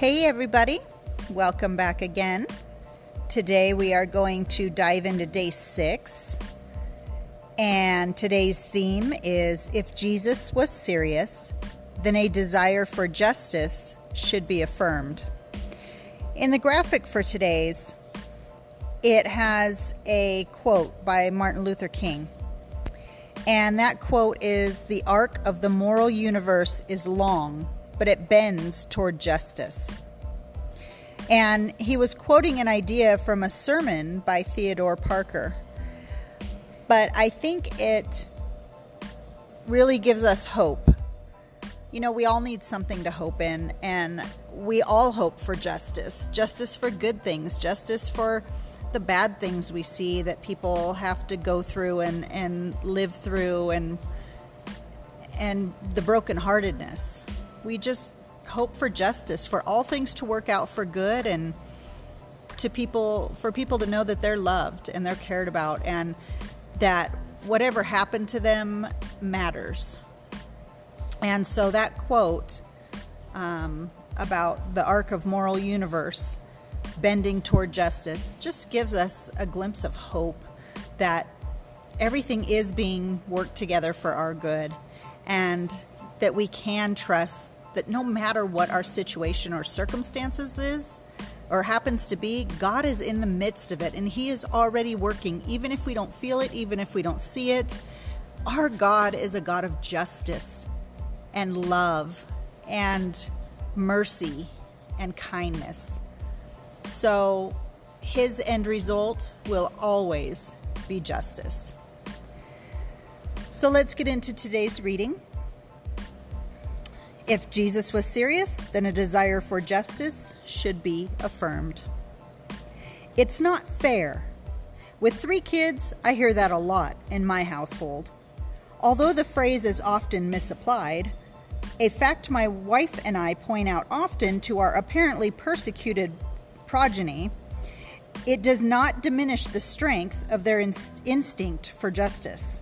Hey, everybody, welcome back again. Today we are going to dive into day six, and today's theme is If Jesus was serious, then a desire for justice should be affirmed. In the graphic for today's, it has a quote by Martin Luther King. And that quote is The arc of the moral universe is long, bends toward justice. And he was quoting an idea from a sermon by Theodore Parker. But I think it really gives us hope. You know, we all need something to hope in, and we all hope for justice justice for good things, justice for the bad things we see that people have to go through and, and live through, and, and the brokenheartedness we just hope for justice, for all things to work out for good and to people for people to know that they're loved and they're cared about and that whatever happened to them matters. And so that quote um, about the arc of moral universe bending toward justice just gives us a glimpse of hope that everything is being worked together for our good and that we can trust that no matter what our situation or circumstances is or happens to be, God is in the midst of it and He is already working, even if we don't feel it, even if we don't see it. Our God is a God of justice and love and mercy and kindness. So His end result will always be justice. So let's get into today's reading. If Jesus was serious, then a desire for justice should be affirmed. It's not fair. With three kids, I hear that a lot in my household. Although the phrase is often misapplied, a fact my wife and I point out often to our apparently persecuted progeny, it does not diminish the strength of their instinct for justice.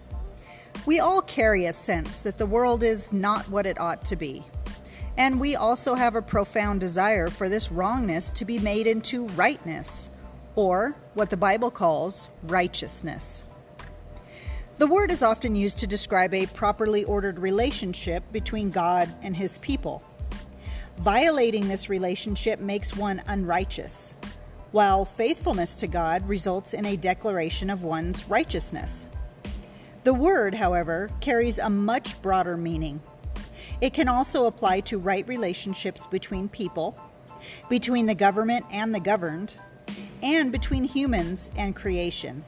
We all carry a sense that the world is not what it ought to be. And we also have a profound desire for this wrongness to be made into rightness, or what the Bible calls righteousness. The word is often used to describe a properly ordered relationship between God and his people. Violating this relationship makes one unrighteous, while faithfulness to God results in a declaration of one's righteousness. The word, however, carries a much broader meaning. It can also apply to right relationships between people, between the government and the governed, and between humans and creation.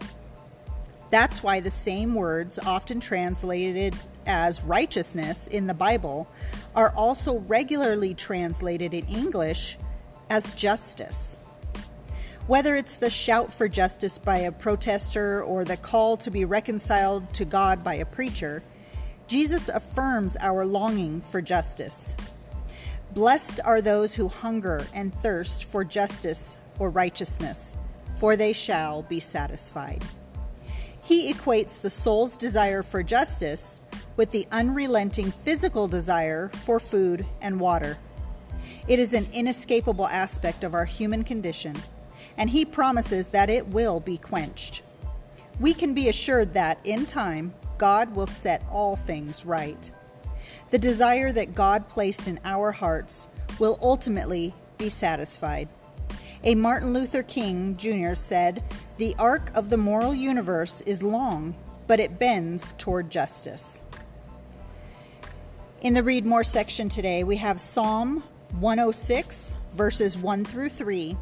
That's why the same words, often translated as righteousness in the Bible, are also regularly translated in English as justice. Whether it's the shout for justice by a protester or the call to be reconciled to God by a preacher, Jesus affirms our longing for justice. Blessed are those who hunger and thirst for justice or righteousness, for they shall be satisfied. He equates the soul's desire for justice with the unrelenting physical desire for food and water. It is an inescapable aspect of our human condition, and he promises that it will be quenched. We can be assured that, in time, God will set all things right. The desire that God placed in our hearts will ultimately be satisfied. A Martin Luther King Jr. said, The arc of the moral universe is long, but it bends toward justice. In the Read More section today, we have Psalm 106, verses 1 through 3,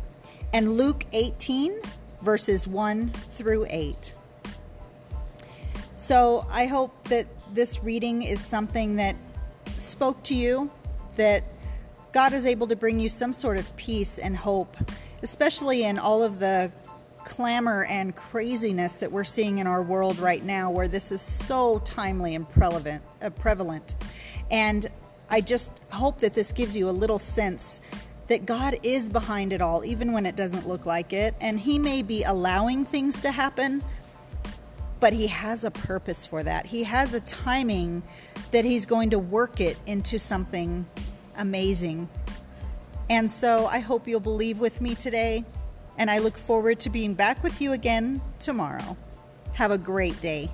and Luke 18, verses 1 through 8. So I hope that this reading is something that spoke to you, that God is able to bring you some sort of peace and hope, especially in all of the clamor and craziness that we're seeing in our world right now, where this is so timely and prevalent. Uh. And I just hope that this gives you a little sense that God is behind it all, even when it doesn't look like it. And He may be allowing things to happen but he has a purpose for that. He has a timing that he's going to work it into something amazing And so I hope you'll believe with me today, and I look forward to being back with you again tomorrow. Have a great day.